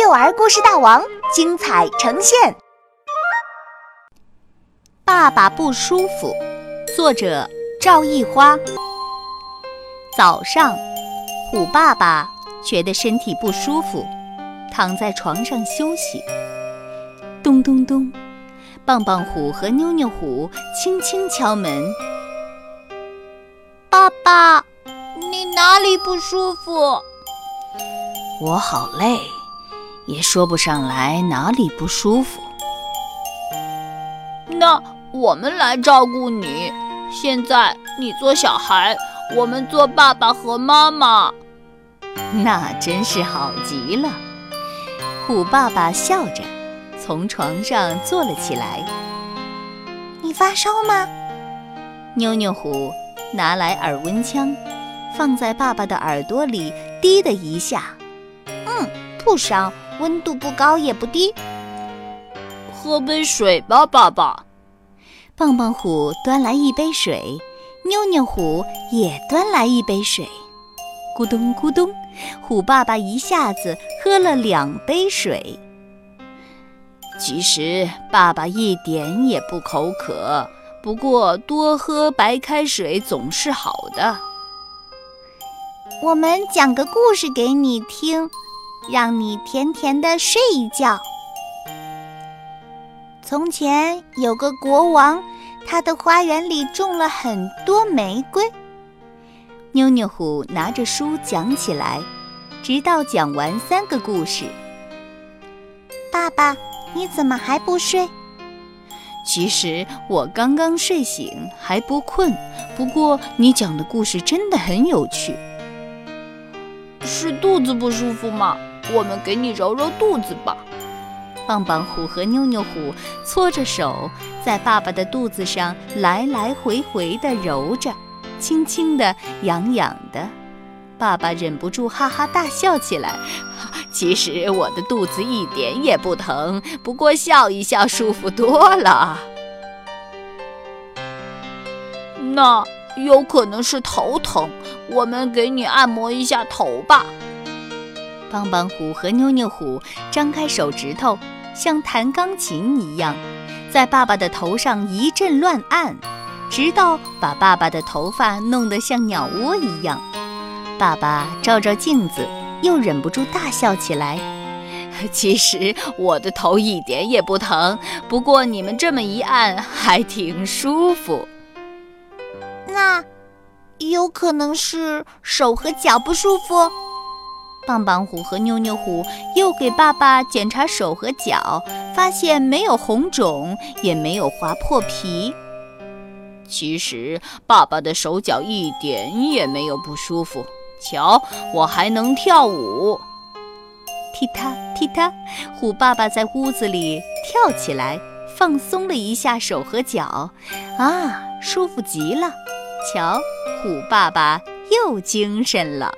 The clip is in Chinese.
幼儿故事大王精彩呈现。爸爸不舒服，作者赵一花。早上，虎爸爸觉得身体不舒服，躺在床上休息。咚咚咚，棒棒虎和妞妞虎轻轻敲门。爸爸，你哪里不舒服？我好累，也说不上来哪里不舒服。那我们来照顾你。现在你做小孩，我们做爸爸和妈妈。那真是好极了。虎爸爸笑着从床上坐了起来。你发烧吗？妞妞虎拿来耳温枪，放在爸爸的耳朵里，滴的一下。不烧，温度不高也不低。喝杯水吧，爸爸。棒棒虎端来一杯水，妞妞虎也端来一杯水。咕咚咕咚，虎爸爸一下子喝了两杯水。其实爸爸一点也不口渴，不过多喝白开水总是好的。我们讲个故事给你听。让你甜甜的睡一觉。从前有个国王，他的花园里种了很多玫瑰。妞妞虎拿着书讲起来，直到讲完三个故事。爸爸，你怎么还不睡？其实我刚刚睡醒，还不困。不过你讲的故事真的很有趣。是肚子不舒服吗？我们给你揉揉肚子吧。棒棒虎和妞妞虎搓着手，在爸爸的肚子上来来回回地揉着，轻轻的，痒痒的。爸爸忍不住哈哈大笑起来。其实我的肚子一点也不疼，不过笑一笑舒服多了。那有可能是头疼，我们给你按摩一下头吧。棒棒虎和妞妞虎张开手指头，像弹钢琴一样，在爸爸的头上一阵乱按，直到把爸爸的头发弄得像鸟窝一样。爸爸照照镜子，又忍不住大笑起来。其实我的头一点也不疼，不过你们这么一按，还挺舒服。那有可能是手和脚不舒服。棒棒虎和妞妞虎又给爸爸检查手和脚，发现没有红肿，也没有划破皮。其实爸爸的手脚一点也没有不舒服。瞧，我还能跳舞，踢踏踢踏。虎爸爸在屋子里跳起来，放松了一下手和脚，啊，舒服极了。瞧，虎爸爸又精神了。